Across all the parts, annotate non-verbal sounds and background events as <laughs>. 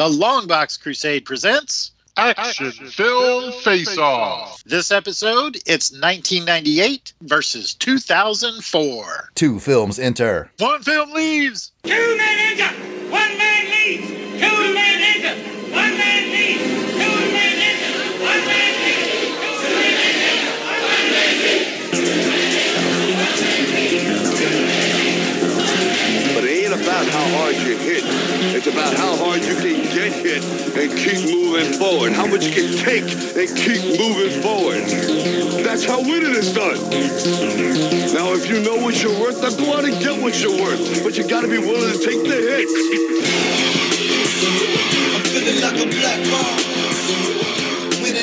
The Longbox Crusade presents Action Film Face Off. this episode. It's 1998 versus 2004. Two films enter. One film leaves. Two men enter, one man leaves. Two men enter, one man leaves. Two men enter, one man leaves. Two men enter, one man leaves. But it ain't about how hard you hit. It's about how hard you can and keep moving forward. How much you can take and keep moving forward. That's how winning is done. Now, if you know what you're worth, then go out and get what you're worth. But you gotta be willing to take the hits. I'm Feeling like a black ball.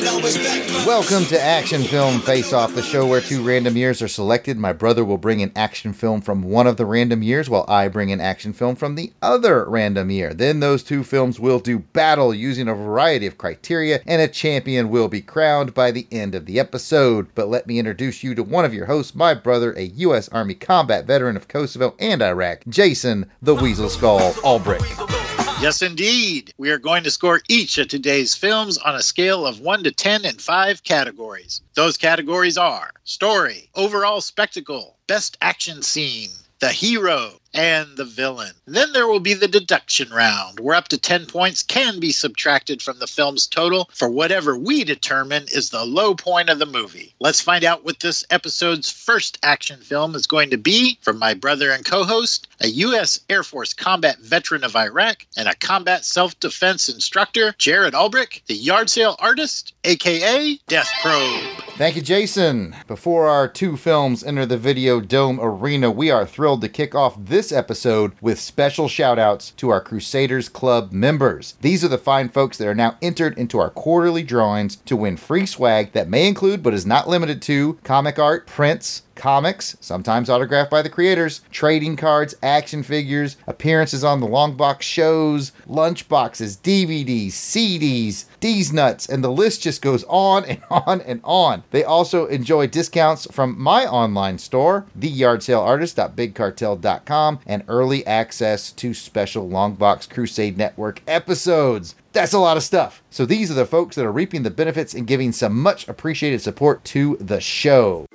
Welcome to Action Film Face Off, the show where two random years are selected. My brother will bring an action film from one of the random years, while I bring an action film from the other random year. Then those two films will do battle using a variety of criteria, and a champion will be crowned by the end of the episode. But let me introduce you to one of your hosts, my brother, a U.S. Army combat veteran of Kosovo and Iraq, Jason the Weasel Skull Albrecht. Yes, indeed. We are going to score each of today's films on a scale of 1 to 10 in five categories. Those categories are story, overall spectacle, best action scene, the hero, and the villain. Then there will be the deduction round, where up to 10 points can be subtracted from the film's total for whatever we determine is the low point of the movie. Let's find out what this episode's first action film is going to be from my brother and co host, a U.S. Air Force combat veteran of Iraq, and a combat self defense instructor, Jared Albrecht, the yard sale artist, aka Death Probe. Thank you, Jason. Before our two films enter the Video Dome arena, we are thrilled to kick off this episode with special shout outs to our Crusaders Club members. These are the fine folks that are now entered into our quarterly drawings to win free swag that may include, but is not limited to, comic art, prints, comics, sometimes autographed by the creators, trading cards, action figures, appearances on the long box shows, lunch boxes, DVDs, CDs, D's nuts, and the list just goes on and <laughs> on and on. They also enjoy discounts from my online store, theyardsaleartist.bigcartel.com, and early access to special Longbox Crusade Network episodes. That's a lot of stuff. So these are the folks that are reaping the benefits and giving some much appreciated support to the show.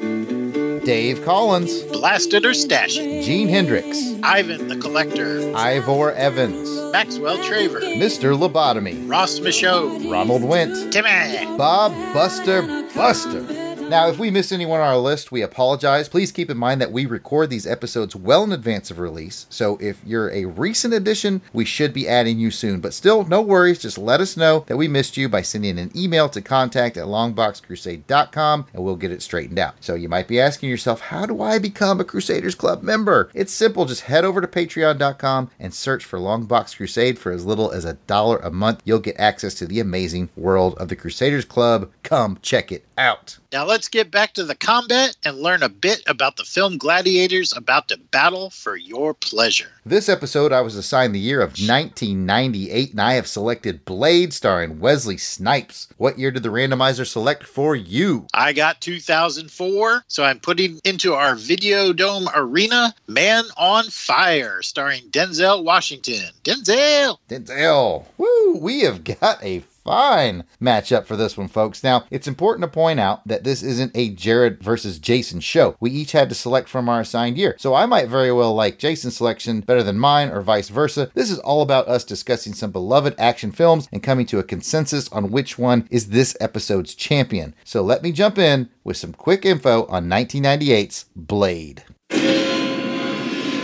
Dave Collins, Blasted or Stash. It, Gene Hendricks, Ivan the Collector, Ivor Evans, Maxwell Traver, Mr. Lobotomy, Ross Michaud, Ronald Went, Timmy, Bob Buster Buster. Now, if we missed anyone on our list, we apologize. Please keep in mind that we record these episodes well in advance of release. So if you're a recent addition, we should be adding you soon. But still, no worries. Just let us know that we missed you by sending an email to contact at longboxcrusade.com and we'll get it straightened out. So you might be asking yourself, how do I become a Crusaders Club member? It's simple. Just head over to patreon.com and search for Longbox Crusade for as little as a dollar a month. You'll get access to the amazing world of the Crusaders Club. Come check it out. Now let's get back to the combat and learn a bit about the film gladiators about to battle for your pleasure. This episode, I was assigned the year of 1998, and I have selected Blade, starring Wesley Snipes. What year did the randomizer select for you? I got 2004, so I'm putting into our Video Dome Arena Man on Fire, starring Denzel Washington. Denzel! Denzel. Woo! We have got a fine matchup for this one, folks. Now, it's important to point out that this isn't a Jared versus Jason show. We each had to select from our assigned year. So I might very well like Jason's selection better than mine or vice versa. This is all about us discussing some beloved action films and coming to a consensus on which one is this episode's champion. So let me jump in with some quick info on 1998's Blade.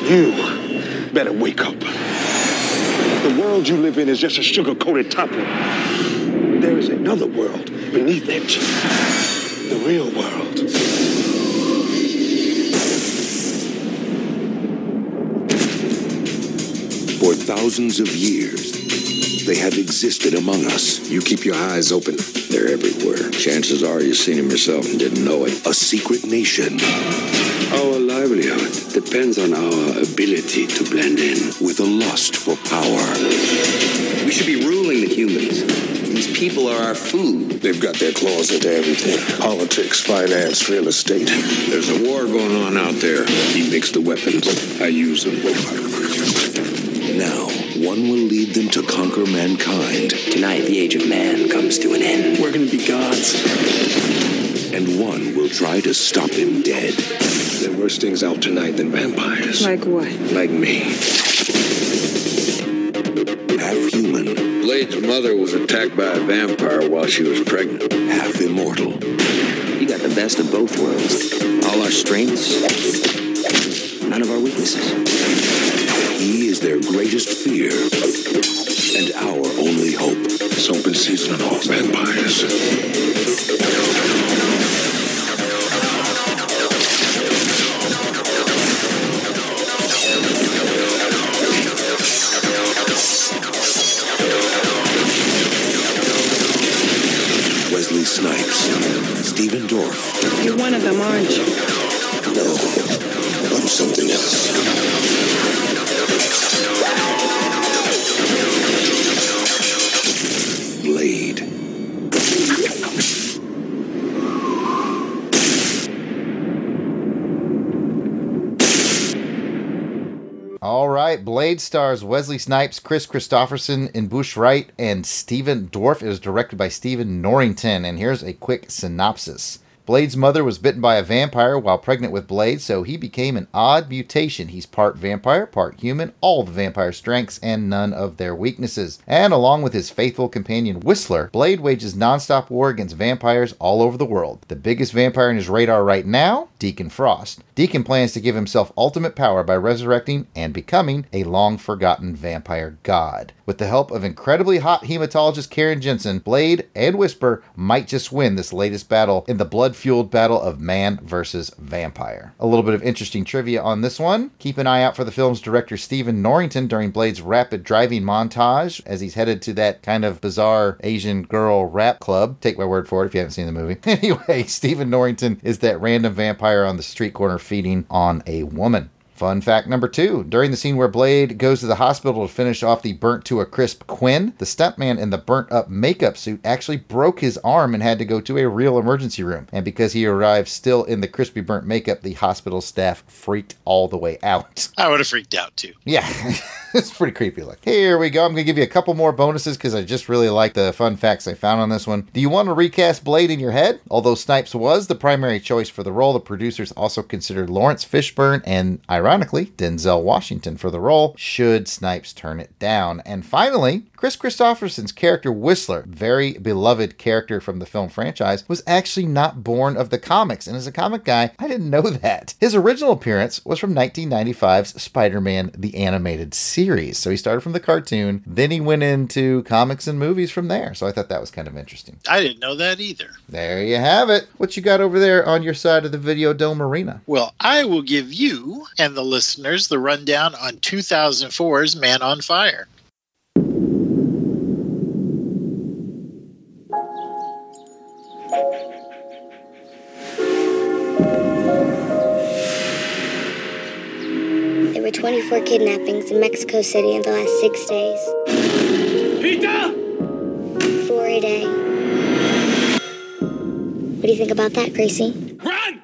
You better wake up. The world you live in is just a sugar coated topping. There is another world beneath it. The real world. For thousands of years, they have existed among us. You keep your eyes open. They're everywhere. Chances are you've seen them yourself and didn't know it. A secret nation Our livelihood depends on our ability to blend in. with a lust for power. We should be ruling the humans. These people are our food. They've got their claws into everything politics, finance, real estate. There's a war going on out there. He makes the weapons. I use them. Now, one one will lead them to conquer mankind. Tonight, the age of man comes to an end. We're gonna be gods. And one will try to stop him dead. There are worse things out tonight than vampires. Like what? Like me. Half human, Blade's mother was attacked by a vampire while she was pregnant. half immortal. You got the best of both worlds. All our strengths, none of our weaknesses. He is their greatest fear and our only hope. It's open season on all vampires. Wesley Snipes, Stephen Dorff, You're one of them, aren't you? No, I'm something else. Blade. All right, Blade stars Wesley Snipes, Kris Kristofferson, and Bush Wright, and Stephen Dorff. It was directed by Stephen Norrington. And here's a quick synopsis. Blade's mother was bitten by a vampire while pregnant with Blade, so he became an odd mutation. He's part vampire, part human, all the vampire strengths and none of their weaknesses. And along with his faithful companion Whistler, Blade wages nonstop war against vampires all over the world. The biggest vampire in his radar right now, Deacon Frost. Deacon plans to give himself ultimate power by resurrecting and becoming a long forgotten vampire god. With the help of incredibly hot hematologist Karen Jenson, Blade and Whistler might just win this latest battle in the blood fueled battle of man versus vampire. A little bit of interesting trivia on this one. Keep an eye out for the film's director Stephen Norrington during Blade's rapid driving montage as he's headed to that kind of bizarre Asian girl rap club. Take my word for it if you haven't seen the movie. <laughs> anyway, Stephen Norrington is that random vampire on the street corner feeding on a woman. Fun fact number two during the scene where Blade goes to the hospital to finish off the burnt to a crisp Quinn, the stuntman in the burnt up makeup suit actually broke his arm and had to go to a real emergency room. And because he arrived still in the crispy burnt makeup, the hospital staff freaked all the way out. I would have freaked out too. Yeah, <laughs> it's pretty creepy. Like, here we go. I'm going to give you a couple more bonuses because I just really like the fun facts I found on this one. Do you want to recast Blade in your head? Although Snipes was the primary choice for the role, the producers also considered Laurence Fishburne and, ironically, Denzel Washington for the role, should Snipes turn it down. And finally, Kris Kristofferson's character Whistler, very beloved character from the film franchise, was actually not born of the comics. And as a comic guy, I didn't know <laughs> that. His original appearance was from 1995's Spider Man the Animated Series. So he started from the cartoon, then he went into comics and movies from there. So I thought that was kind of interesting. I didn't know that either. There you have it. What you got over there on your side of the Video Dome Arena? Well, I will give you and the listeners the rundown on 2004's Man on Fire. 24 kidnappings in Mexico City in the last six days. Pita! Four a day. What do you think about that, Gracie? Run!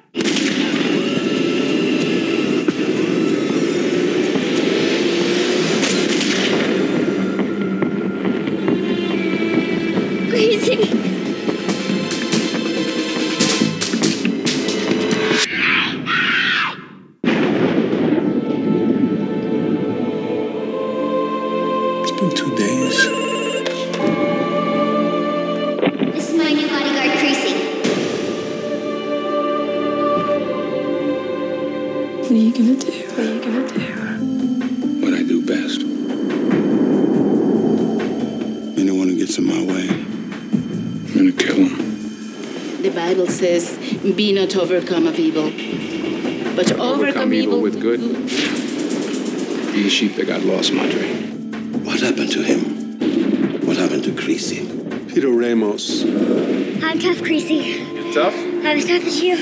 Gracie! Gonna do? What are you gonna do? What I do best. Anyone who gets in my way, I'm gonna kill him. The Bible says, be not overcome of evil, but overcome, evil with good. I'm the sheep that got lost, Madre. What happened to him? What happened to Creasy? Pita Ramos. I'm tough, Creasy. Tough? I'm as tough as you.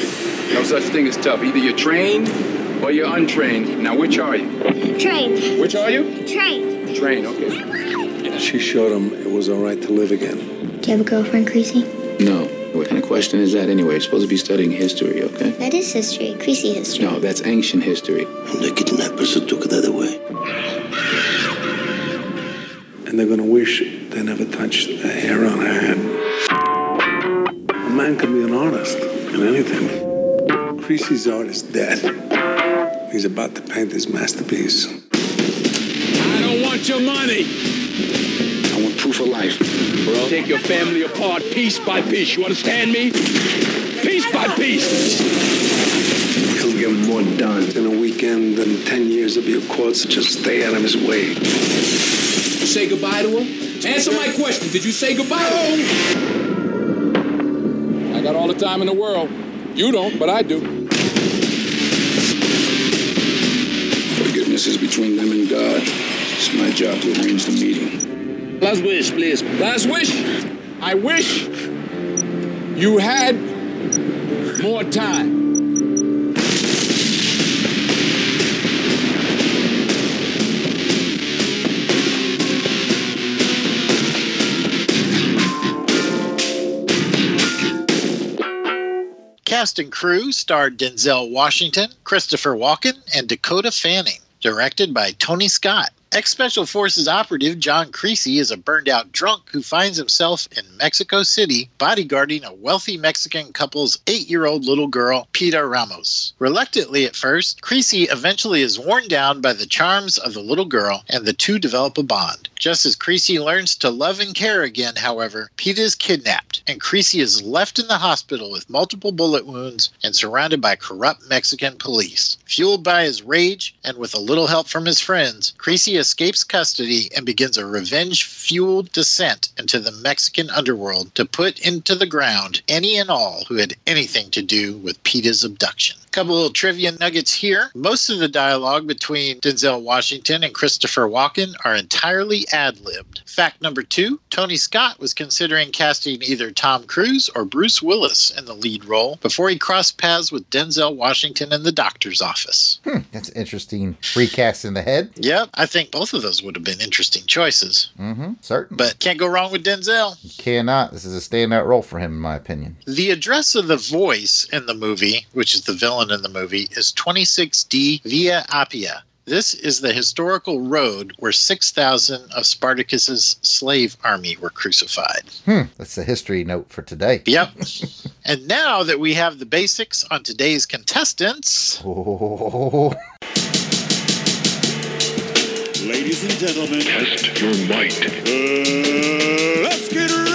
No such thing as tough. Either you're trained or you're untrained. Now, which are you? Trained. Which are you? Trained. Trained, okay. She showed him it was all right to live again. Do you have a girlfriend, Creasy? No. What kind of question is that anyway? You're supposed to be studying history, okay? That is history. Creasy history. No, that's ancient history. I'm the kidnappers who took that away. and they're gonna wish they never touched a hair on her head. A man can be an artist in anything. Creasy's art is dead. He's about to paint his masterpiece. I don't want your money. I want proof of life. Bro. Take your family apart piece by piece. You understand me? Piece by piece. He'll get more done in a weekend than 10 years of your courts. Just stay out of his way. Say goodbye to him? Answer my question. Did you say goodbye to him? I got all the time in the world. You don't, but I do. Forgiveness is between them and God. It's my job to arrange the meeting. Last wish, please. Last wish. I wish you had more time. Cast and crew starred Denzel Washington, Christopher Walken, and Dakota Fanning. Directed by Tony Scott. Ex Special Forces operative John Creasy is a burned out drunk who finds himself in Mexico City bodyguarding a wealthy Mexican couple's eight year old little girl, Pita Ramos. Reluctantly at first, Creasy eventually is worn down by the charms of the little girl, and the two develop a bond. Just as Creasy learns to love and care again, however, Pita is kidnapped, and Creasy is left in the hospital with multiple bullet wounds and surrounded by corrupt Mexican police. Fueled by his rage and with a little help from his friends, Creasy escapes custody and begins a revenge fueled descent into the Mexican underworld to put into the ground any and all who had anything to do with Pita's abduction. Couple little trivia nuggets here. Most of the dialogue between Denzel Washington and Christopher Walken are entirely ad libbed. Fact number two Tony Scott was considering casting either Tom Cruise or Bruce Willis in the lead role before he crossed paths with Denzel Washington in the doctor's office. Hmm, that's interesting. Recast in the head. Yep, I think both of those would have been interesting choices. Mm-hmm. Certain. But can't go wrong with Denzel. Cannot. This is a standout role for him, in my opinion. The address of the voice in the movie, which is the villain in the movie, is 26D Via Appia. This is the historical road where 6,000 of Spartacus's slave army were crucified. Hmm, that's the history note for today. Yep. <laughs> and now that we have the basics on today's contestants, Oh, Ladies and gentlemen, Test your might. uh, let's get ready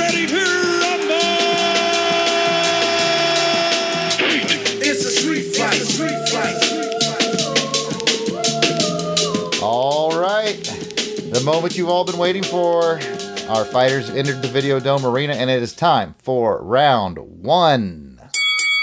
moment you've all been waiting for. Our fighters have entered the Video Dome arena, and it is time for round one.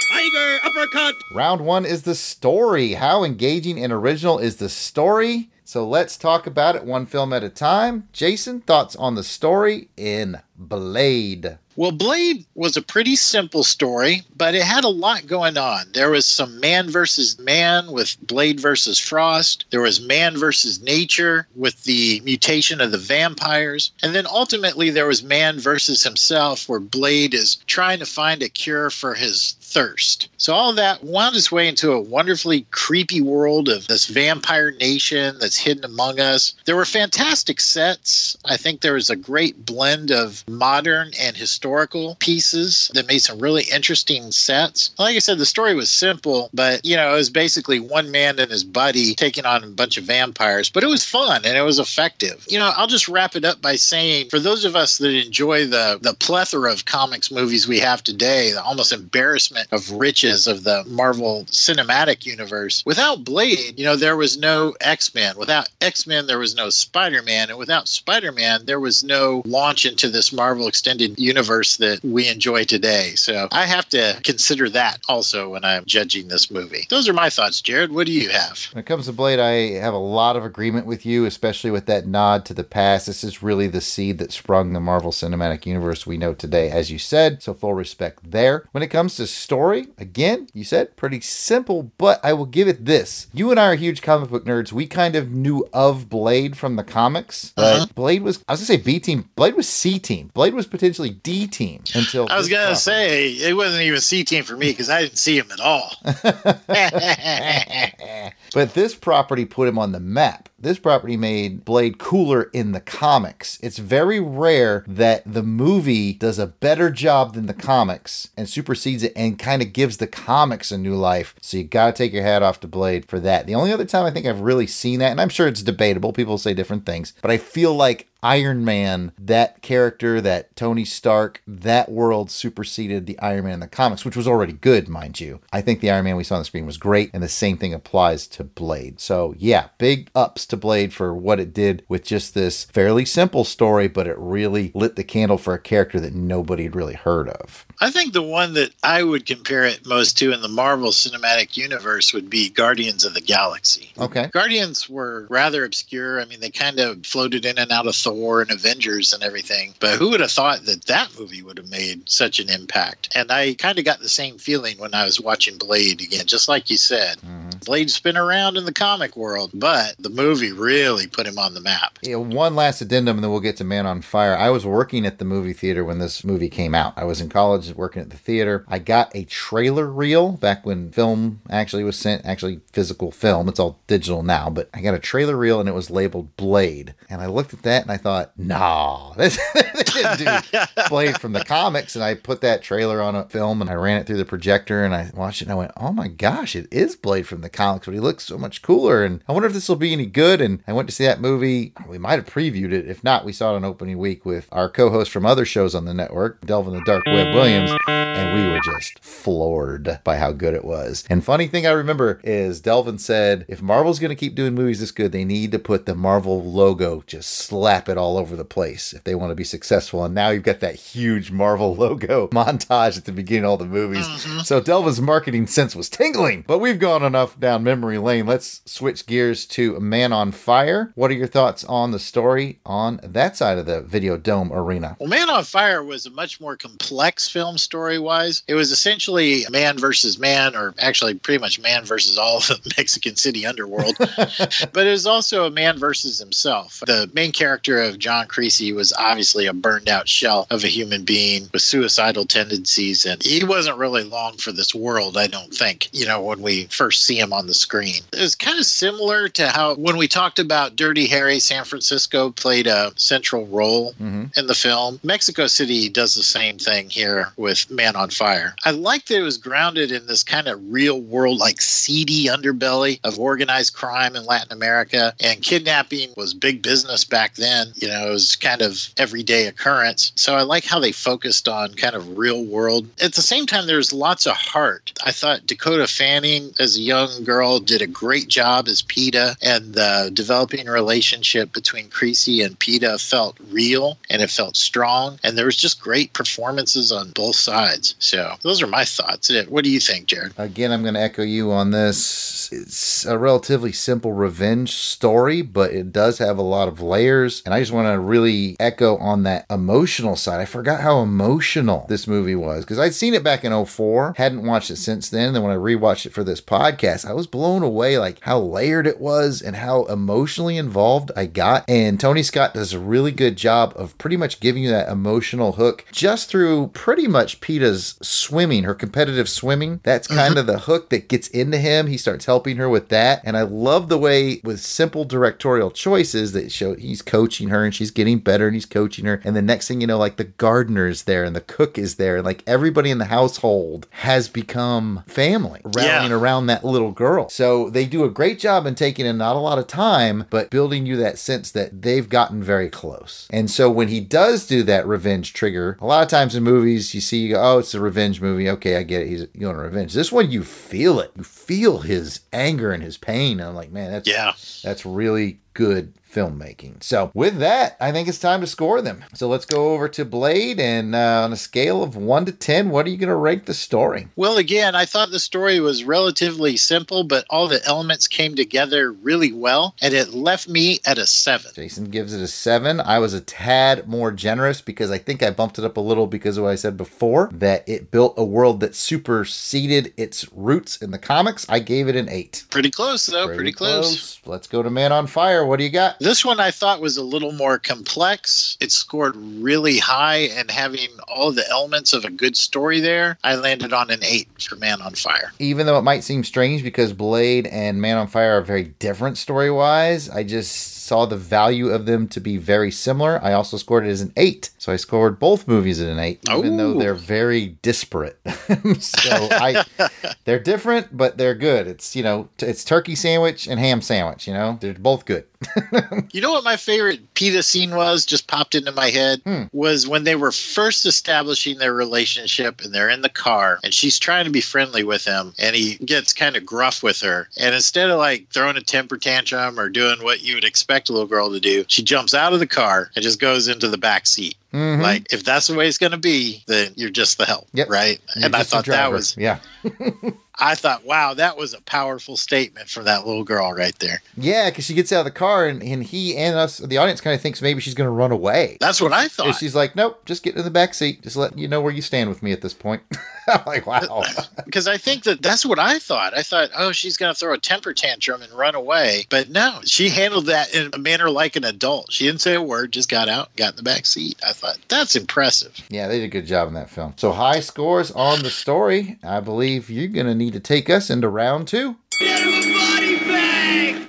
Tiger uppercut! Round one is the story. How engaging and original is the story? So let's talk about it one film at a time. Jason, thoughts on the story in Blade? Well, Blade was a pretty simple story, but it had a lot going on. There was some man versus man with Blade versus Frost. There was man versus nature with the mutation of the vampires. And then ultimately, there was man versus himself, where Blade is trying to find a cure for his thirst. So all that wound its way into a wonderfully creepy world of this vampire nation that's hidden among us. There were fantastic sets. I think there was a great blend of modern and historical pieces that made some really interesting sets. Like I said, the story was simple, but you know, it was basically one man and his buddy taking on a bunch of vampires, but it was fun and it was effective. You know, I'll just wrap it up by saying for those of us that enjoy the the plethora of comics movies we have today, the almost embarrassment of riches of the Marvel cinematic universe, without Blade, you know, there was no X-Men. Without X-Men, there was no Spider-Man, and without Spider-Man, there was no launch into this Marvel extended universe that we enjoy today. So I have to consider that also when I'm judging this movie. Those are my thoughts, Jared. What do you have? When it comes to Blade, I have a lot of agreement with you, especially with that nod to the past. This is really the seed that sprung the Marvel Cinematic Universe we know today, as you said. So, full respect there. When it comes to story, again, you said pretty simple, but I will give it this. You and I are huge comic book nerds. We kind of knew of Blade from the comics, but Uh-huh. Blade was, I was going to say B team, Blade was C team. Blade was potentially D team until. I was gonna say it wasn't even C team for me because I didn't see him at all. <laughs> <laughs> but this property put him on the map. This property made Blade cooler in the comics. It's very rare that the movie does a better job than the comics and supersedes it and kind of gives the comics a new life. So you got to take your hat off to Blade for that. The only other time I think I've really seen that, and I'm sure it's debatable, people say different things, but I feel like Iron Man, that character, that Tony Stark, that world superseded the Iron Man in the comics, which was already good, mind you. I think the Iron Man we saw on the screen was great, and the same thing applies to Blade. So, yeah, big ups to Blade for what it did with just this fairly simple story, but it really lit the candle for a character that nobody had really heard of. I think the one that I would compare it most to in the Marvel Cinematic Universe would be Guardians of the Galaxy. Okay. Guardians were rather obscure. I mean, they kind of floated in and out of Thor and Avengers and everything. But who would have thought that that movie would have made such an impact? And I kind of got the same feeling when I was watching Blade again, just like you said. Mm-hmm. Blade's been around in the comic world, but the movie really put him on the map. Yeah, one last addendum, and then we'll get to Man on Fire. I was working at the movie theater when this movie came out. I was in college working at the theater. I got a trailer reel back when film actually was sent, actually physical film. It's all digital now, but I got a trailer reel and it was labeled Blade. And I looked at that and I thought, nah, <laughs> this they didn't do <laughs> Blade from the comics. And I put that trailer on a film and I ran it through the projector and I watched it and I went, oh my gosh, it is Blade from the comics, but he looks so much cooler. And I wonder if this will be any good. And I went to see that movie. We might have previewed it. If not, we saw it on opening week with our co host from other shows on the network, Delvin the Dark Web Williams. And we were just floored by how good it was. And funny thing I remember is Delvin said, if Marvel's going to keep doing movies this good, they need to put the Marvel logo, just slap it all over the place if they want to be successful. And now you've got that huge Marvel <laughs> logo montage at the beginning of all the movies. Mm-hmm. So Delvin's marketing sense was tingling. But we've gone enough down memory lane. Let's switch gears to Man on Fire. What are your thoughts on the story on that side of the Video Dome arena? Well, Man on Fire was a much more complex film story wise. It was essentially man versus man, or actually pretty much man versus all of the <laughs> Mexican City underworld. <laughs> but it was also a man versus himself. The main character of John Creasy was obviously a burned out shell of a human being with suicidal tendencies, and he wasn't really long for this world, I don't think, you know, when we first see him on the screen. It was kind of similar to how when we talked about Dirty Harry, San Francisco played a central role mm-hmm. in the film. Mexico City does the same thing here with Man on Fire. I like that it was grounded in this kind of real world, like seedy underbelly of organized crime in Latin America. And kidnapping was big business back then. You know, it was kind of everyday occurrence. So I like how they focused on kind of real world. At the same time, there's lots of heart. I thought Dakota Fanning, as a young girl, did a great job as Pita, and the developing relationship between Creasy and Pita felt real and it felt strong. And there was just great performances on both sides. So those are my thoughts. Uh, what do you think, Jared? Again, I'm going to echo you on this. It's a relatively simple revenge story, but it does have a lot of layers. And I just want to really echo on that emotional side. I forgot how emotional this movie was because I'd seen it back in 04, hadn't watched it since then. Then when I rewatched it for this podcast, I was blown away like how layered it was and how emotionally involved I got. And Tony Scott does a really good job of pretty much giving you that emotional hook just through pretty much Pita's swimming, her competitive swimming. That's kind mm-hmm. of the hook that gets into him. He starts helping her with that. And I love the way with simple directorial choices that show he's coaching her and she's getting better and he's coaching her. And the next thing you know, like the gardener's there and the cook is there. And like everybody in the household has become family rallying around that little girl. So they do a great job in taking in not a lot of time, but building you that sense that they've gotten very close. And so when he does do that revenge trigger, a lot of times in movies you see, you go, oh, it's a revenge movie. Okay, I get it. He's going to revenge. This one, you feel it. You feel his anger and his pain. I'm like, man, that's Yeah. that's really good filmmaking. So with that, I think it's time to score them. So let's go over to Blade, and uh, on a scale of one to ten, what are you going to rank the story? Well, again, I thought the story was relatively simple, but all the elements came together really well, and it left me at a seven. Jason gives it a seven. I was a tad more generous because I think I bumped it up a little because of what I said before that it built a world that superseded its roots in the comics. I gave it an eight. Pretty close, though. Pretty, close. Let's go to Man on Fire. What do you got? This one I thought was a little more complex. It scored really high, and having all the elements of a good story there, I landed on an eight for Man on Fire. Even though it might seem strange because Blade and Man on Fire are very different story wise, I just saw the value of them to be very similar. I also scored it as an eight. So I scored both movies at an eight, even though they're very disparate. <laughs> so I <laughs> they're different, but they're good. It's you know, t- it's turkey sandwich and ham sandwich, you know? They're both good. <laughs> You know what my favorite Pita scene was? Just popped into my head. Was when they were first establishing their relationship and they're in the car and she's trying to be friendly with him and he gets kind of gruff with her. And instead of like throwing a temper tantrum or doing what you would expect a little girl to do, she jumps out of the car and just goes into the back seat. Mhm. Like, if that's the way it's going to be, then you're just the help. Yep. Right. You're and I thought that was, yeah. <laughs> I thought, wow, that was a powerful statement from that little girl right there. Yeah, because she gets out of the car and, and he and us, the audience, kind of thinks maybe she's going to run away. That's what I thought. And she's like, nope, just get in the back seat. Just let you know where you stand with me at this point. <laughs> I'm <laughs> like, wow. Uh, because I think that that's what I thought. I thought, oh, she's going to throw a temper tantrum and run away. But no, she handled that in a manner like an adult. She didn't say a word, just got out, got in the back seat. I thought that's impressive. Yeah, they did a good job in that film. So high scores on the story. I believe you're going to need to take us into round two.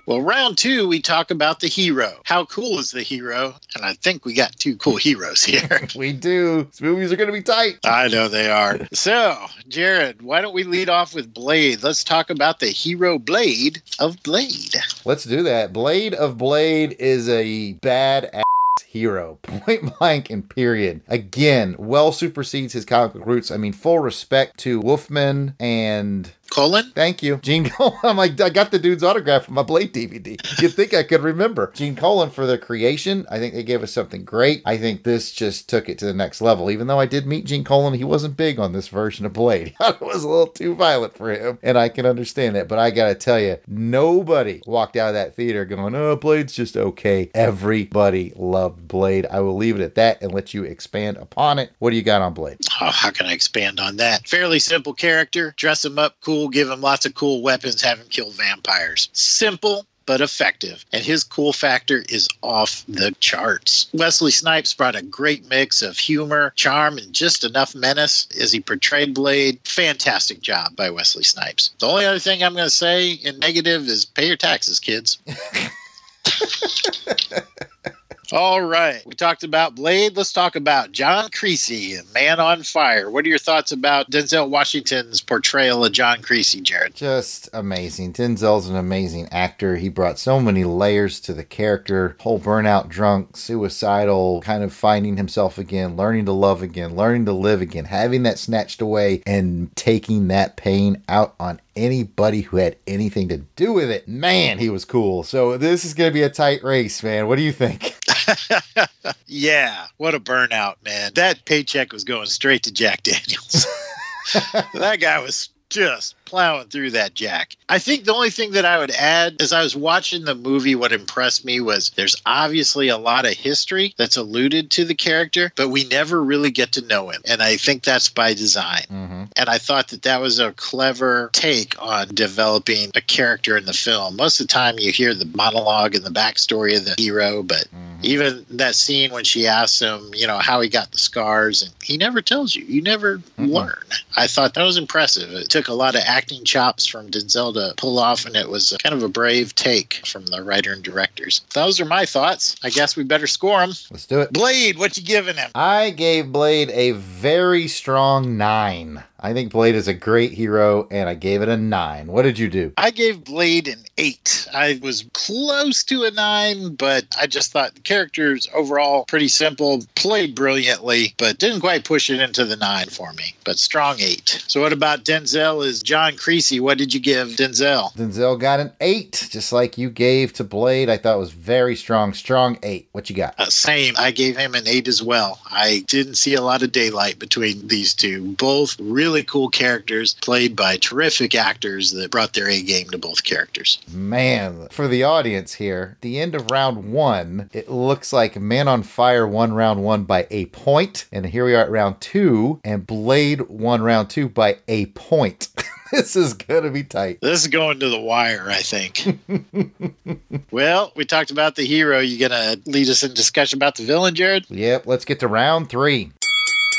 Well, round two, we talk about the hero. How cool is the hero? And I think we got two cool heroes here. <laughs> we do. These movies are going to be tight. I know they are. So, Jared, why don't we lead off with Blade? Let's talk about the hero Blade of Blade. Let's do that. Blade of Blade is a bad ass hero, <laughs> point blank and period. Again, well supersedes his comic book roots. I mean, full respect to Wolfman and Colin? Thank you. Gene <laughs> Colan. I'm like, I got the dude's autograph from my Blade DVD. You'd think I could remember. Gene Colan for the creation. I think they gave us something great. I think this just took it to the next level. Even though I did meet Gene Colan, he wasn't big on this version of Blade. <laughs> it was a little too violent for him. And I can understand that. But I got to tell you, nobody walked out of that theater going, oh, Blade's just okay. Everybody loved Blade. I will leave it at that and let you expand upon it. What do you got on Blade? Oh, how can I expand on that? Fairly simple character. Dress him up cool, give him lots of cool weapons, have him kill vampires. Simple. But effective, and his cool factor is off the charts. Wesley Snipes brought a great mix of humor, charm, and just enough menace as he portrayed Blade. Fantastic job by Wesley Snipes. The only other thing I'm going to say in negative is pay your taxes, kids. <laughs> All right. We talked about Blade. Let's talk about John Creasy Man on Fire. What are your thoughts about Denzel Washington's portrayal of John Creasy, Jared? Just amazing. Denzel's an amazing actor. He brought so many layers to the character. Whole burnout, drunk, suicidal, kind of finding himself again, learning to love again, learning to live again, having that snatched away and taking that pain out on anybody who had anything to do with it. Man, he was cool. So this is going to be a tight race, man. What do you think? <laughs> yeah, what a burnout, man. That paycheck was going straight to Jack Daniels. <laughs> that guy was just plowing through that jack. I think the only thing that I would add as I was watching the movie, what impressed me was there's obviously a lot of history that's alluded to the character, but we never really get to know him. And I think that's by design. Mm-hmm. And I thought that that was a clever take on developing a character in the film. Most of the time, you hear the monologue and the backstory of the hero, but mm-hmm. even that scene when she asks him, you know, how he got the scars, and he never tells you. You never learn. I thought that was impressive. It took a lot of acting chops from Denzel to pull off, and it was kind of a brave take from the writer and directors. Those are my thoughts. I guess we better score them. Let's do it. Blade, what you giving him? I gave Blade a very strong nine. I think Blade is a great hero, and I gave it a nine. What did you do? I gave Blade an eight. I was close to a nine, but I just thought the characters overall pretty simple, played brilliantly, but didn't quite push it into the nine for me. But strong eight. So what about Denzel? Is John Creasy? What did you give Denzel? Denzel got an eight, just like you gave to Blade. I thought it was very strong. Strong eight. What you got? Uh, same. I gave him an eight as well. I didn't see a lot of daylight between these two. Both really cool characters played by terrific actors that brought their A game to both characters. Man, for the audience here, the end of round one, it looks like Man on Fire won round one by a point, and here we are at round two, and Blade won round two by a point. <laughs> this is gonna be tight. This is going to the wire, I think. <laughs> well, we talked about the hero. You gonna lead us in discussion about the villain, Jared? Yep, let's get to round three.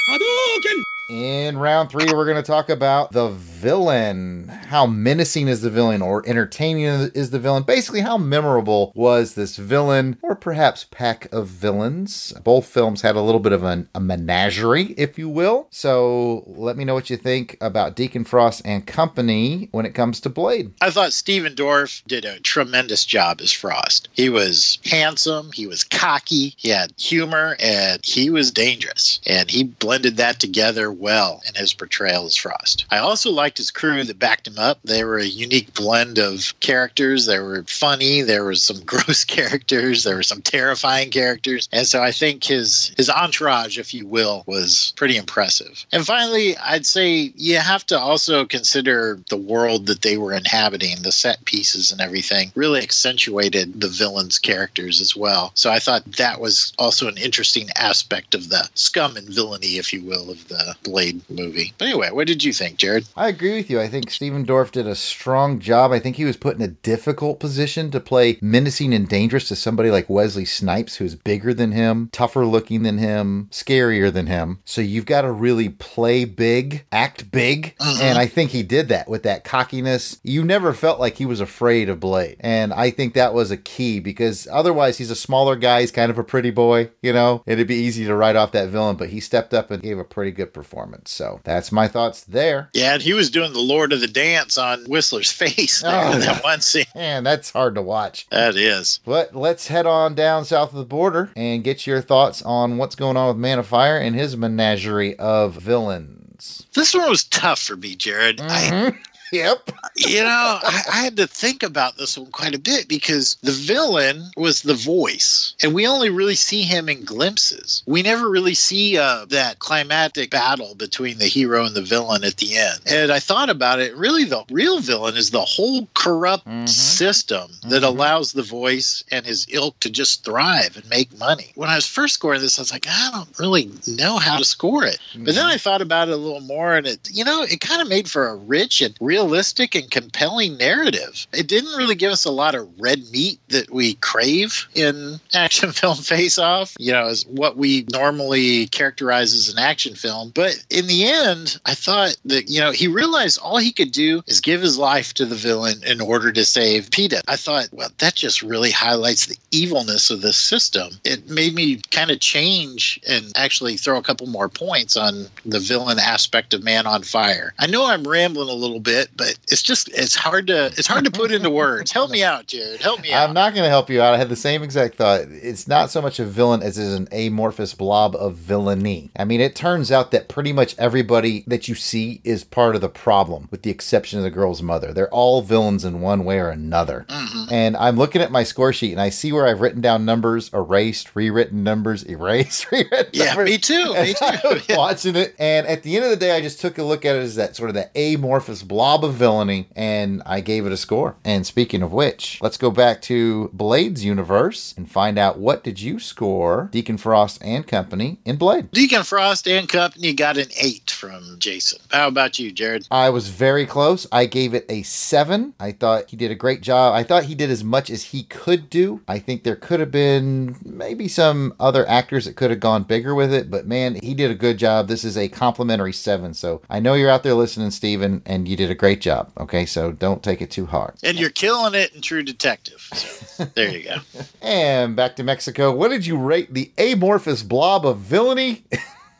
Hadouken! In round three, we're going to talk about the villain. How menacing is the villain, or entertaining is the villain? Basically, how memorable was this villain, or perhaps pack of villains? Both films had a little bit of an, a menagerie, if you will. So let me know what you think about Deacon Frost and company when it comes to Blade. I thought Stephen Dorff did a tremendous job as Frost. He was handsome, he was cocky, he had humor, and he was dangerous. And he blended that together well in his portrayal as Frost. I also liked his crew that backed him up. They were a unique blend of characters. They were funny. There were some <laughs> gross characters. There were some terrifying characters. And so I think his his entourage, if you will, was pretty impressive. And finally, I'd say you have to also consider the world that they were inhabiting, the set pieces and everything really accentuated the villains' characters as well. So I thought that was also an interesting aspect of the scum and villainy, if you will, of the Blade movie. But anyway, what did you think, Jared? I agree with you. I think Stephen Dorff did a strong job. I think he was put in a difficult position to play menacing and dangerous to somebody like Wesley Snipes, who's bigger than him, tougher looking than him, scarier than him. So you've got to really play big, act big. Mhm. And I think he did that with that cockiness. You never felt like he was afraid of Blade. And I think that was a key because otherwise he's a smaller guy. He's kind of a pretty boy, you know? It'd be easy to write off that villain, but he stepped up and gave a pretty good performance. So that's my thoughts there. Yeah, and he was doing the Lord of the Dance on Whistler's <laughs> face Oh, that one scene. Man, that's hard to watch. That is. But let's head on down south of the border and get your thoughts on what's going on with Man of Fire and his menagerie of villains. This one was tough for me, Jared. I, mm-hmm. Yep. you know, I, I had to think about this one quite a bit because the villain was the voice, and we only really see him in glimpses. We never really see uh, that climactic battle between the hero and the villain at the end. And I thought about it. Really, the real villain is the whole corrupt mm-hmm. system that mm-hmm. allows the voice and his ilk to just thrive and make money. When I was first scoring this, I was like, I don't really know how to score it. But then mm-hmm. I thought about it a little more, and it, you know, it kind of made for a rich and realistic and compelling narrative. It didn't really give us a lot of red meat that we crave in <laughs> action film face off, you know, as what we normally characterize as an action film. But in the end, I thought that, you know, he realized all he could do is give his life to the villain in order to save Pita. I thought, well, that just really highlights the evilness of this system. It made me kind of change and actually throw a couple more points on the villain aspect of Man on Fire. I know I'm rambling a little bit, but it's just it's hard to it's hard to put into words. Help me out, Jared. Help me out. I'm not going to help you out. I had the same exact thought. It's not so much a villain as it is an amorphous blob of villainy. I mean, it turns out that pretty much everybody that you see is part of the problem, with the exception of the girl's mother. They're all villains in one way or another. Mm-hmm. And I'm looking at my score sheet and I see where I've written down numbers, erased, rewritten numbers, erased, <laughs> rewritten Yeah, numbers. me too. Me <laughs> too. was watching it. And at the end of the day, I just took a look at it as that sort of that amorphous blob of villainy, and I gave it a score. And speaking of which, let's go back to Blade's universe and find out what did you score, Deacon Frost and Company, in Blade. Deacon Frost and Company got an eight from Jason. How about you, Jared? I was very close. I gave it a seven. I thought he did a great job. I thought he did as much as he could do. I think there could have been maybe some other actors that could have gone bigger with it, but man, he did a good job. This is a complimentary seven. So I know you're out there listening, Stephen, and you did a great job. Okay, so don't take it too hard. And you're killing it in True Detective. So there you go. <laughs> And back to Mexico. What did you rate the amorphous blob of villainy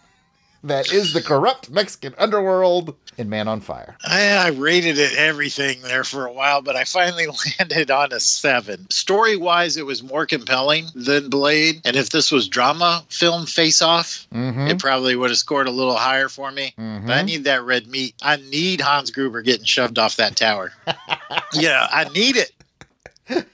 <laughs> that is the corrupt Mexican underworld in Man on Fire? I, I rated it everything there for a while, but I finally <laughs> landed on a seven. Story wise, it was more compelling than Blade. And if this was drama film face off, Mhm. it probably would have scored a little higher for me. Mhm. But I need that red meat. I need Hans Gruber getting shoved off that tower. <laughs> yeah, I need it. <laughs>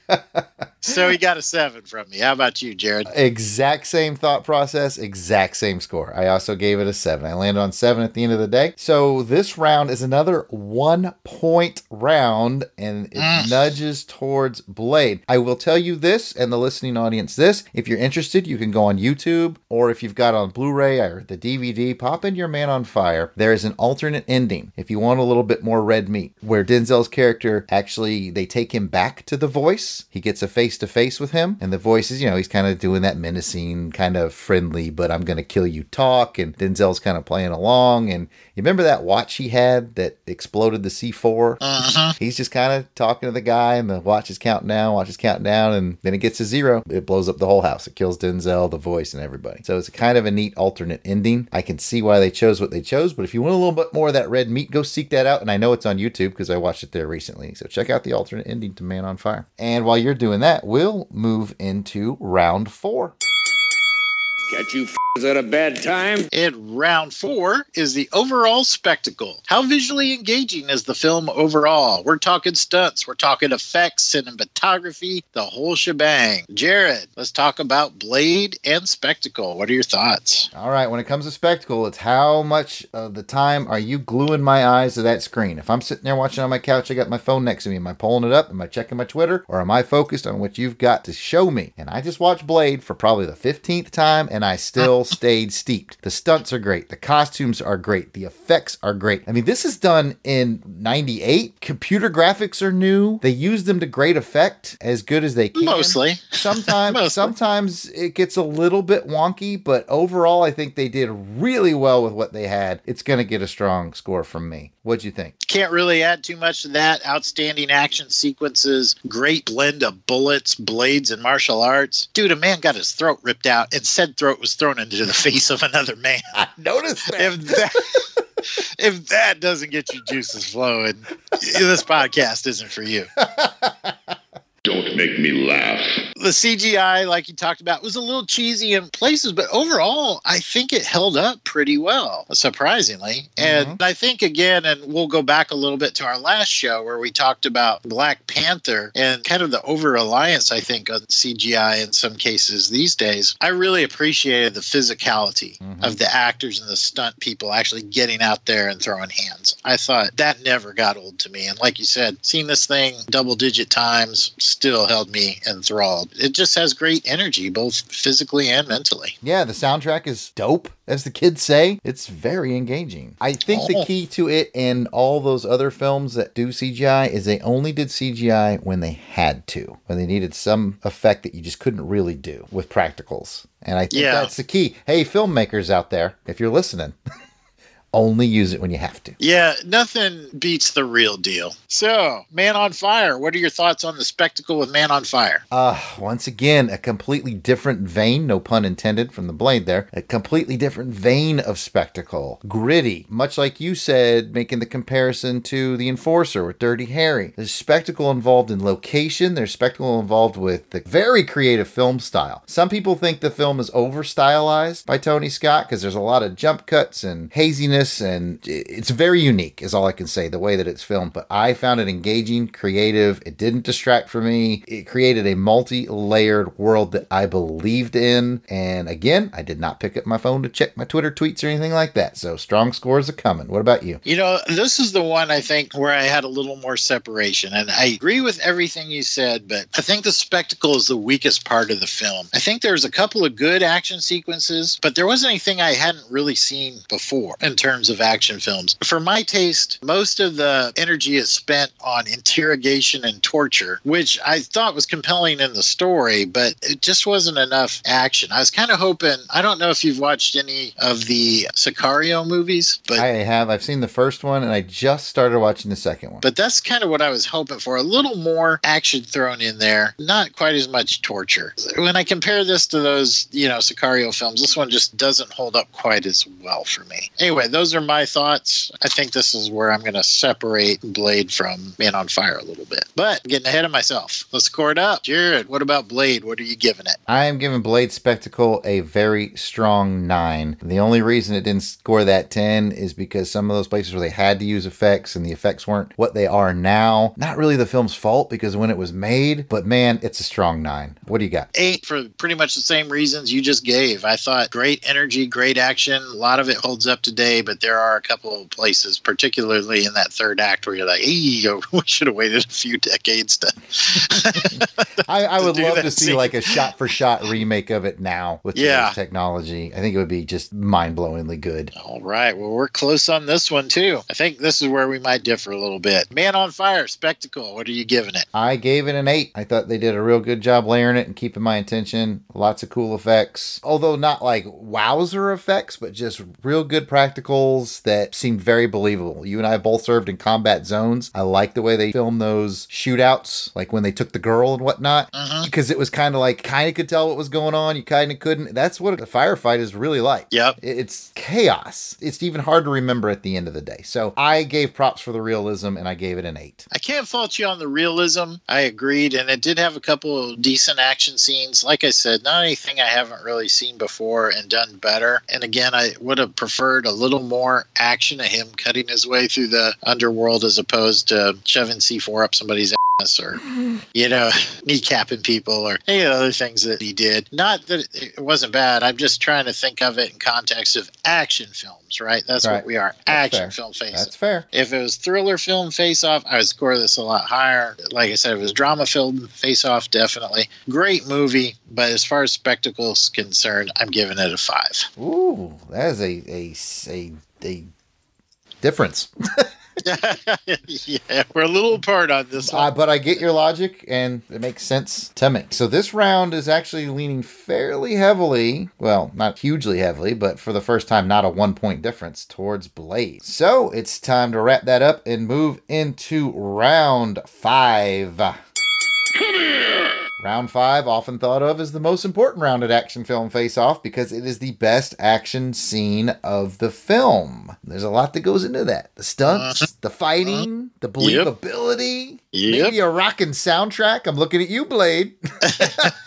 So he got a seven from me. How about you, Jared? Exact same thought process, exact same score. I also gave it a seven. I landed on seven at the end of the day. So this round is another one point round and it Mm. nudges towards Blade. I will tell you this and the listening audience this. If you're interested, you can go on YouTube or if you've got on Blu ray or the DVD, pop in your Man on Fire. There is an alternate ending if you want a little bit more red meat where Denzel's character actually, they take him back to the voice. He gets a face to face with him and the voice is, you know, he's kind of doing that menacing, kind of friendly, but I'm going to kill you talk. And Denzel's kind of playing along. And you remember that watch he had that exploded the C4? Uh-huh. He's just kind of talking to the guy, and the watch is counting down, watch is counting down, and then it gets to zero. It blows up the whole house. It kills Denzel, the voice, and everybody. So it's kind of a neat alternate ending. I can see why they chose what they chose, but if you want a little bit more of that red meat, go seek that out. And I know it's on YouTube because I watched it there recently. So check out the alternate ending to Man on Fire. And while you're doing that, we'll move into round four. Catch you f***s at a bad time. In round four is the overall spectacle. How visually engaging is the film overall? We're talking stunts, we're talking effects, cinematography, the whole shebang. Jared, let's talk about Blade and spectacle. What are your thoughts? All right, when it comes to spectacle, it's how much of the time are you gluing my eyes to that screen? If I'm sitting there watching on my couch, I got my phone next to me. Am I pulling it up? Am I checking my Twitter? Or am I focused on what you've got to show me? And I just watched Blade for probably the 15th time and I still stayed steeped. The stunts are great. The costumes are great. The effects are great. I mean, this is done in 98. Computer graphics are new. They use them to great effect as good as they can. Mostly. Sometimes <laughs> sometimes it gets a little bit wonky, but overall I think they did really well with what they had. It's going to get a strong score from me. What'd you think? Can't really add too much to that. Outstanding action sequences, great blend of bullets, blades, and martial arts. Dude, a man got his throat ripped out, and said throat was thrown into the <laughs> face of another man. I noticed that. If that, <laughs> if that doesn't get your juices flowing, this podcast isn't for you. <laughs> Don't make me laugh. The CGI, like you talked about, was a little cheesy in places, but overall, I think it held up pretty well, surprisingly. And mm-hmm. I think, again, and we'll go back a little bit to our last show where we talked about Black Panther and kind of the over reliance, I think, on CGI in some cases these days. I really appreciated the physicality mm-hmm. of the actors and the stunt people actually getting out there and throwing hands. I thought that never got old to me. And like you said, seeing this thing double digit times still held me enthralled. It just has great energy, both physically and mentally. Yeah, the soundtrack is dope, as the kids say. It's very engaging. I think the Oh. key to it and all those other films that do CGI is they only did CGI when they had to, when they needed some effect that you just couldn't really do with practicals. And I think Yeah. that's the key. Hey, filmmakers out there, if you're listening, <laughs> only use it when you have to. Yeah, nothing beats the real deal. So, Man on Fire, what are your thoughts on the spectacle with Man on Fire? Uh, once again, a completely different vein, no pun intended from the blade there, a completely different vein of spectacle. Gritty, much like you said, making the comparison to The Enforcer with Dirty Harry. There's spectacle involved in location, there's spectacle involved with the very creative film style. Some people think the film is over stylized by Tony Scott because there's a lot of jump cuts and haziness, and it's very unique, is all I can say, the way that it's filmed. But I found it engaging, creative. It didn't distract from me. It created a multi layered world that I believed in. And again, I did not pick up my phone to check my Twitter tweets or anything like that. So strong scores are coming. What about you? You know, this is the one I think where I had a little more separation. And I agree with everything you said, but I think the spectacle is the weakest part of the film. I think there's a couple of good action sequences, but there wasn't anything I hadn't really seen before in terms of action films. For my taste, most of the energy is spent on interrogation and torture, which I thought was compelling in the story, but it just wasn't enough action. I was kind of hoping, I don't know if you've watched any of the Sicario movies, but I have. I've seen the first one and I just started watching the second one. but that's kind of what I was hoping for. A little more action thrown in there, not quite as much torture. When I compare this to those, you know, Sicario films, this one just doesn't hold up quite as well for me. Anyway, those those are my thoughts. I think this is where I'm going to separate Blade from Man on Fire a little bit. But getting ahead of myself. Let's score it up. Jared, what about Blade? What are you giving it? I am giving Blade Spectacle a very strong nine. The only reason it didn't score that 10 is because some of those places where they had to use effects and the effects weren't what they are now. Not really the film's fault because when it was made, but man, it's a strong nine. What do you got? Eight for pretty much the same reasons you just gave. I thought great energy, great action. A lot of it holds up today, but there are a couple of places, particularly in that third act, where you're like, hey, <laughs> we should have waited a few decades to. <laughs> I, I would do love to see scene. like a shot for shot remake of it now with Yeah. technology. I think it would be just mind blowingly good. All right. Well, we're close on this one, too. I think this is where we might differ a little bit. Man on Fire, Spectacle. What are you giving it? I gave it an eight. I thought they did a real good job layering it and keeping my attention. Lots of cool effects, although not like wowzer effects, but just real good that seemed very believable. You and I both served in combat zones. I like the way they filmed those shootouts, like when they took the girl and whatnot, mm-hmm. because it was kind of like kind of could tell what was going on. You kind of couldn't. That's what a firefight is really like. Yep. It's chaos. It's even hard to remember at the end of the day. So I gave props for the realism and I gave it an eight. I can't fault you on the realism. I agreed, and it did have a couple of decent action scenes. Like I said, not anything I haven't really seen before and done better. And again, I would have preferred a little more action of him cutting his way through the underworld as opposed to shoving C4 up somebody's or, you know, <laughs> kneecapping people or any other things that he did. Not that it wasn't bad. I'm just trying to think of it in context of action films, right? That's Right. what we are. That's action fair. film face. That's fair. If it was thriller film face off, I would score this a lot higher. Like I said, if it was drama film face off, definitely. Great movie, but as far as spectacles concerned, I'm giving it a five. Ooh, that is a a a, a difference. <laughs> <laughs> yeah, we're a little apart on this Uh, but I get your logic, and it makes sense to me. So this round is actually leaning fairly heavily, well, not hugely heavily, but for the first time, not a one point difference towards Blade. So it's time to wrap that up and move into round five. Round five, often thought of as the most important round at Action Film Face Off because it is the best action scene of the film. There's a lot that goes into that the stunts, uh-huh. the fighting, uh-huh. the believability, Yep. maybe a rockin' soundtrack. I'm looking at you, Blade. <laughs>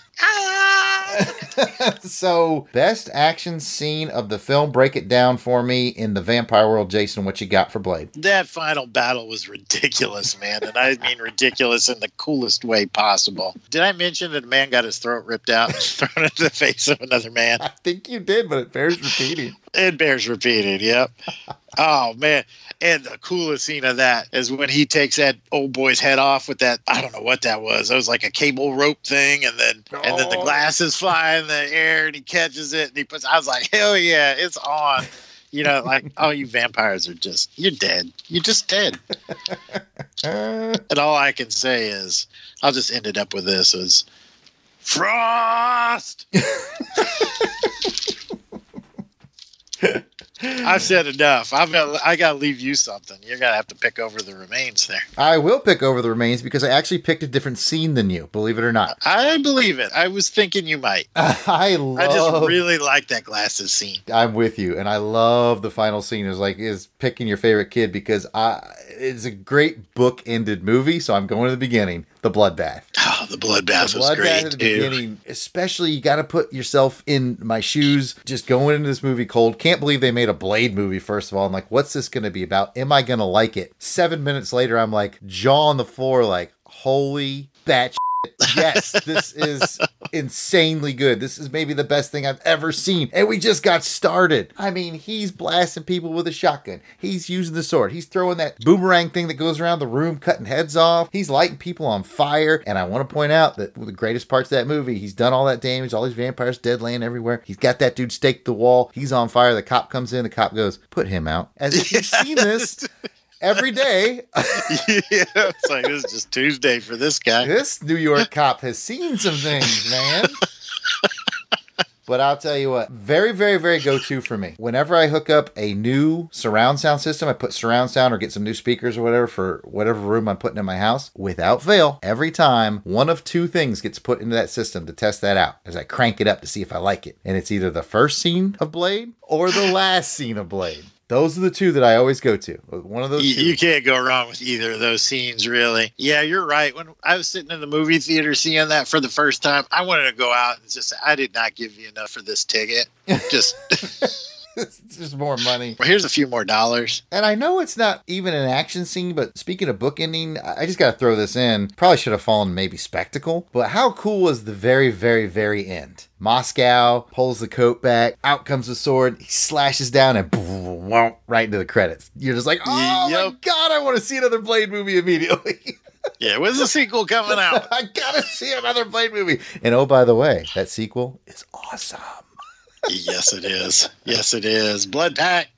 <laughs> so, best action scene of the film. Break it down for me in the vampire world, Jason. What you got for Blade? That final battle was ridiculous, man. And I mean ridiculous in the coolest way possible. Did I mention that a man got his throat ripped out and <laughs> thrown into the face of another man? I think you did, but it bears repeating. It bears repeating. Yep. oh man! And the coolest scene of that is when he takes that old boy's head off with that. I don't know what that was. It was like a cable rope thing, and then and then the Oh. glasses fly in the air, and he catches it, and he puts. I was like, hell yeah, it's on. You know, like, <laughs> oh, you vampires are just, you're dead. You're just dead. <laughs> and all I can say is, I'll just end it up with this is Frost. <laughs> I've said enough. I've got. I got to leave you something. You're gonna have to pick over the remains there. I will pick over the remains because I actually picked a different scene than you, believe it or not. I believe it. I was thinking you might. <laughs> I love I just really like that glasses scene. I'm with you, and I love the final scene is like is picking your favorite kid because I it's a great book ended movie. So I'm going to the beginning, the bloodbath. Oh, the bloodbath The was bloodbath great at the too. beginning, especially you got to put yourself in my shoes. Just going into this movie cold. Can't believe they made a Blade movie. First of all, I'm like, what's this going to be about? Am I going to like it? Seven minutes later, I'm like jaw on the floor, like holy bat. Yes, this is insanely good. This is maybe the best thing I've ever seen. And we just got started. I mean, he's blasting people with a shotgun. He's using the sword. He's throwing that boomerang thing that goes around the room, cutting heads off. He's lighting people on fire. And I want to point out that the greatest parts of that movie, he's done all that damage, all these vampires dead laying everywhere. He's got that dude staked the wall. He's on fire. The cop comes in. The cop goes, put him out. As if you've seen this <laughs> every day. <laughs> yeah, it's like this is just Tuesday for this guy. This New York cop has seen some things, man. <laughs> But I'll tell you what, very, very, very go to for me. Whenever I hook up a new surround sound system, I put surround sound or get some new speakers or whatever for whatever room I'm putting in my house. Without fail, every time one of two things gets put into that system to test that out as I crank it up to see if I like it. And it's either the first scene of Blade or the last scene of Blade. Those are the two that I always go to. One of those You, you can't go wrong with either of those scenes, really. Yeah, you're right. When I was sitting in the movie theater seeing that for the first time, I wanted to go out and just say, I did not give you enough for this ticket. <laughs> Just just more money. well, here's a few more dollars. And I know it's not even an action scene, but speaking of bookending, I just got to throw this in. Probably should have fallen maybe spectacle, but how cool was the very, very, very end? Moscow pulls the coat back, out comes the sword, he slashes down, and boom, right into the credits. You're just like, oh my god, I want to see another Blade movie immediately. <laughs> Yeah, when's the sequel coming out? <laughs> I gotta see another Blade movie. And oh, by the way, that sequel is awesome. yes, it is. Yes, it is. Blood pack.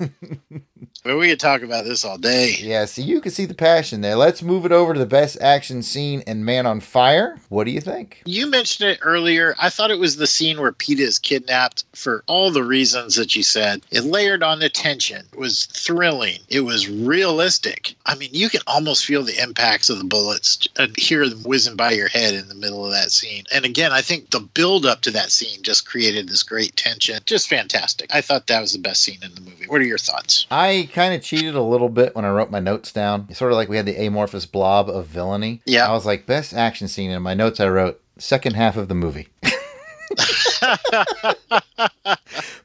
<laughs> Well, we could talk about this all day. Yeah, so you can see the passion there. Let's move it over to the best action scene in Man on Fire. What do you think? You mentioned it earlier. I thought it was the scene where Pita is kidnapped for all the reasons that you said. It layered on the tension. It was thrilling. It was realistic. I mean, you can almost feel the impacts of the bullets and hear them whizzing by your head in the middle of that scene. And again, I think the build up to that scene just created this great tension. Just fantastic. I thought that was the best scene in the movie. What are your thoughts? I kind of cheated a little bit when I wrote my notes down. It's sort of like we had the amorphous blob of villainy. Yeah. I was like, best action scene. In my notes, I wrote second half of the movie. <laughs>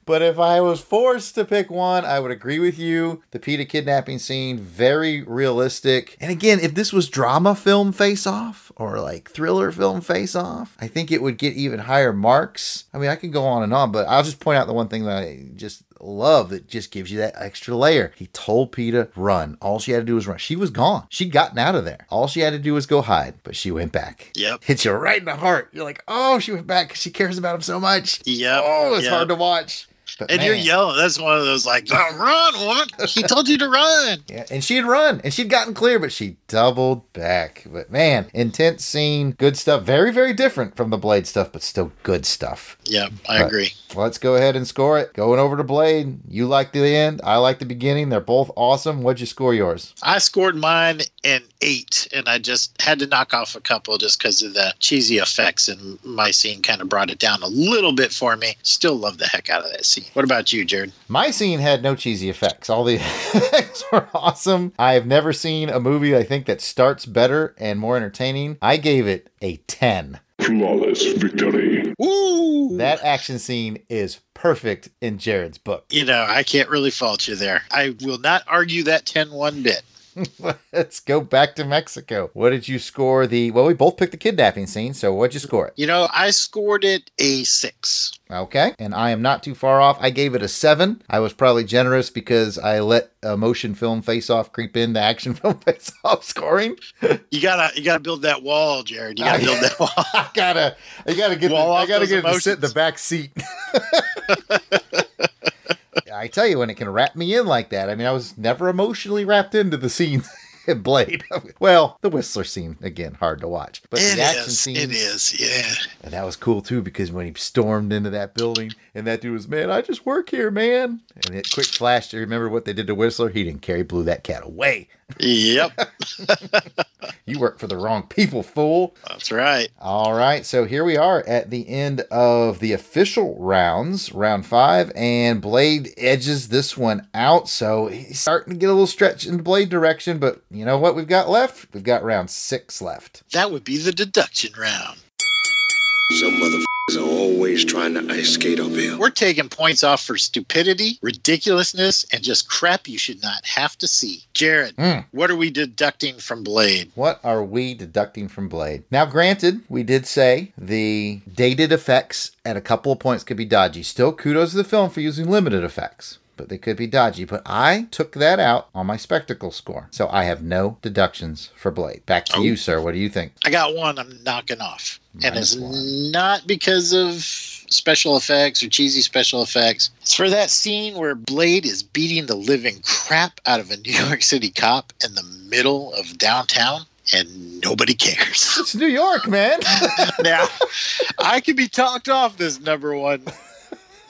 but if I was forced to pick one, I would agree with you. The Pita kidnapping scene, very realistic. And again, if this was drama film face off or like thriller film face off, I think it would get even higher marks. I mean, I can go on and on, but I'll just point out the one thing that I just love that just gives you that extra layer. He told Pita, run. All she had to do was run. She was gone. She'd gotten out of there. All she had to do was go hide, but she went back. Yep. Hits you right in the heart. You're like, oh, she went back because she cares about him so much. Yep. Oh, it's Yep. hard to watch. But And you're yelling. That's one of those like, "Oh, run, woman. He told you to run. <laughs> Yeah, and she'd run and she'd gotten clear, but she doubled back. But man, intense scene, good stuff. Very, very different from the Blade stuff, but still good stuff. Yeah, I But agree. Let's go ahead and score it. Going over to Blade. You like the end. I like the beginning. They're both awesome. What'd you score yours? I scored mine an eight, and I just had to knock off a couple just because of the cheesy effects, and my scene kind of brought it down a little bit for me. Still love the heck out of that scene. What about you, Jared? My scene had no cheesy effects. All the <laughs> effects were awesome. I have never seen a movie I think that starts better and more entertaining. I gave it a 10. Flawless victory. Woo! That action scene is perfect in Jared's book. You know, I can't really fault you there. I will not argue that 10 one bit. <laughs> Let's go back to Mexico. What did you score the well we both picked the kidnapping scene, so what'd you score it? You know, I scored it a six. Okay. And I am not too far off. I gave it a seven. I was probably generous because I let a motion film face off creep into action <laughs> film face off scoring. You gotta, you gotta build that wall, Jared. You gotta build that <laughs> wall. I gotta I gotta get the, Wall I gotta get it to sit in the back seat. I tell you when it can wrap me in like that. I mean, I was never emotionally wrapped into the scenes <laughs> in Blade. <laughs> well, the Whistler scene again, hard to watch, but It the action is, scenes, It is. Yeah. and that was cool too because when he stormed into that building and that dude was, man, I just work here, man. And it quick flash to remember what they did to Whistler. He didn't care. He blew that cat away. Yep. <laughs> You work for the wrong people, fool. That's right. All right, so here we are at the end of the official rounds, round five, and Blade edges this one out. So he's starting to get a little stretch in the Blade direction, but you know what we've got left? We've got round six left. That would be the deduction round. Some motherfuckers are always trying to ice skate uphill. We're taking points off for stupidity, ridiculousness, and just crap you should not have to see. Jared, Hmm. what are we deducting from Blade? What are we deducting from Blade? Now, granted, we did say the dated effects at a couple of points could be dodgy. Still, kudos to the film for using limited effects. But they could be dodgy. But I took that out on my spectacle score. So I have no deductions for Blade. Back to you, sir. What do you think? I got one I'm knocking off. And it's not because of special effects or cheesy special effects. It's for that scene where Blade is beating the living crap out of a New York City cop in the middle of downtown and nobody cares. <laughs> It's New York, man. <laughs> now, I could be talked off this number one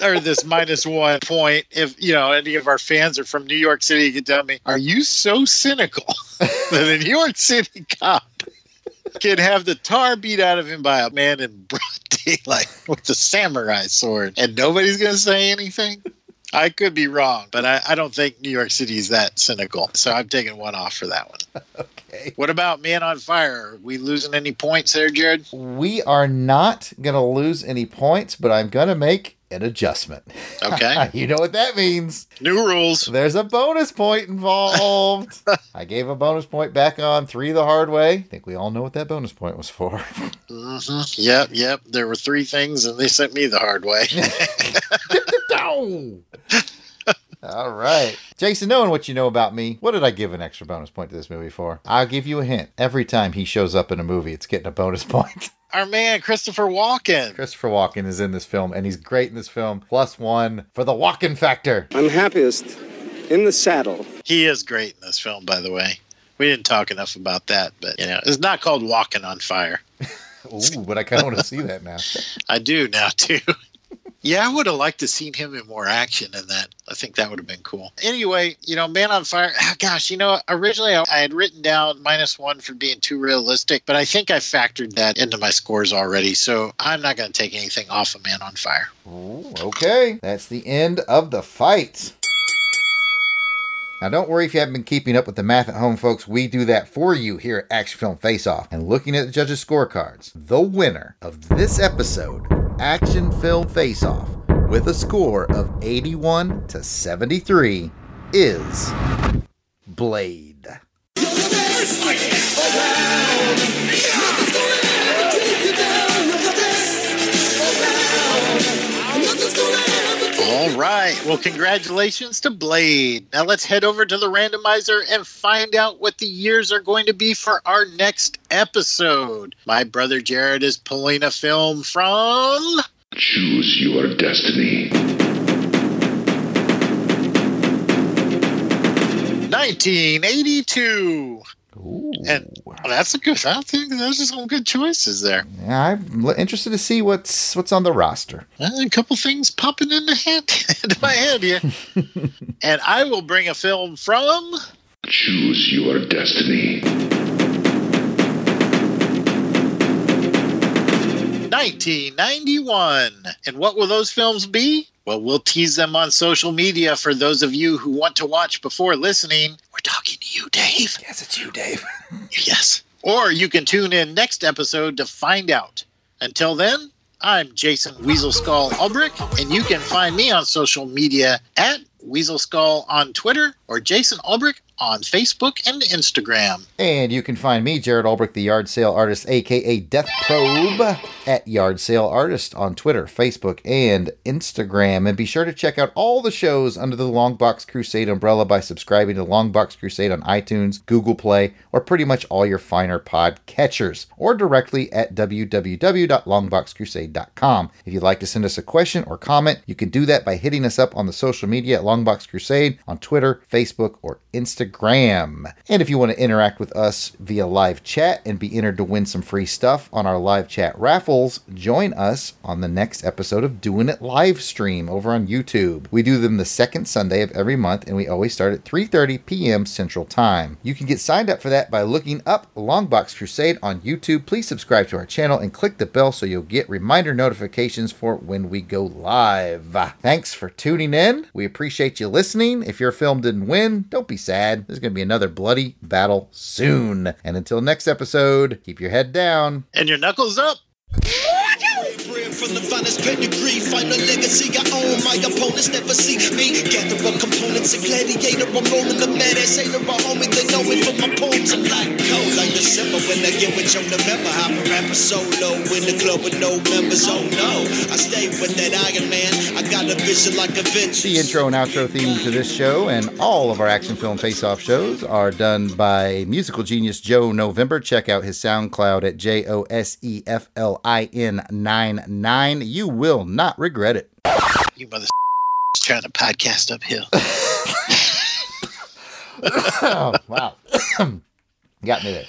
or this minus one point if you know any of our fans are from New York City you can tell me are you so cynical <laughs> that a New York City cop can have the tar beat out of him by a man in broad <laughs> daylight with a samurai sword and nobody's gonna say anything I could be wrong, but I, I don't think New York City is that cynical. So I'm taking one off for that one. <laughs> okay. What about Man on Fire? Are we losing any points there, Jared? We are not going to lose any points, but I'm going to make an adjustment. Okay. <laughs> you know what that means. New rules. There's a bonus point involved. <laughs> I gave a bonus point back on three the hard way. I think we all know what that bonus point was for. <laughs> hmm Yep, yep. There were three things, and they sent me the hard way. All right. Jason, knowing what you know about me, what did I give an extra bonus point to this movie for? I'll give you a hint. Every time he shows up in a movie, it's getting a bonus <laughs> point. Our man, Christopher Walken. Christopher Walken is in this film, and he's great in this film. Plus one for the Walken factor. I'm happiest in the saddle. He is great in this film, by the way. We didn't talk enough about that, but you know, it's not called Walking on Fire. <laughs> Ooh, but I kind of want to see that now. <laughs> I do now too. yeah, I would have liked to seen him in more action in that. I think that would have been cool. Anyway, you know, Man on Fire. ah, Gosh, you know, originally I, I had written down minus one for being too realistic, but I think I factored that into my scores already. So I'm not going to take anything off of Man on Fire. Ooh, okay. That's the end of the fight. Now, don't worry if you haven't been keeping up with the math at home, folks. We do that for you here at Action Film Face Off. And looking at the judges' scorecards, the winner of this episode, Action Film Face Off, with a score of 81 to 73, is Blade. All right. Well, congratulations to Blade. Now let's head over to the randomizer and find out what the years are going to be for our next episode. My brother Jared is pulling a film from. Choose your destiny. 1982. And that's a good. I think those are some good choices there. Yeah, I'm li- interested to see what's what's on the roster. Uh, a couple things popping in the head, <laughs> into my head here. <laughs> and I will bring a film from. Choose your destiny. 1991. And what will those films be? Well, we'll tease them on social media for those of you who want to watch before listening. We're talking to you, Dave. Yes, it's you, Dave. <laughs> yes. Or you can tune in next episode to find out. Until then, I'm Jason Weasel Skull Ulbrich, and you can find me on social media at Weasel Skull on Twitter or Jason Ulbrich on Facebook and Instagram. And you can find me, Jared Ulbrich, the yard sale artist, aka Death Probe, at Yard Sale Artist on Twitter, Facebook, and Instagram. And be sure to check out all the shows under the Longbox Crusade umbrella by subscribing to Longbox Crusade on iTunes, Google Play, or pretty much all your finer pod catchers, or directly at www.longboxcrusade.com. If you'd like to send us a question or comment, you can do that by hitting us up on the social media at Longbox Crusade on Twitter, Facebook, or Instagram. And if you want to interact with us via live chat and be entered to win some free stuff on our live chat raffles, join us on the next episode of Doing It live stream over on YouTube. We do them the second Sunday of every month and we always start at 3:30 p.m. Central Time. You can get signed up for that by looking up Longbox Crusade on YouTube. Please subscribe to our channel and click the bell so you'll get reminder notifications for when we go live. Thanks for tuning in. We appreciate you listening. If your film didn't win, don't be sad. There's going to be another bloody battle soon. And until next episode, keep your head down. And your knuckles up. From the finest pedigree, final legacy I own. My opponents never see me. Gather up components, a gladiator. I'm rolling the mad ass hater. A homie, they know me from my poems. I'm like cold, like December when I get with your November. I'm a rapper solo in the club with no members. Oh no, I stay with that Iron Man. I got a vision like a Avengers. The intro and outro theme to this show and all of our action film face off shows are done by musical genius Joe November. Check out his SoundCloud at J O S E F L I N 9 9. You will not regret it. You mother <laughs> trying to podcast uphill. <laughs> <laughs> oh, wow. <clears throat> Got me there.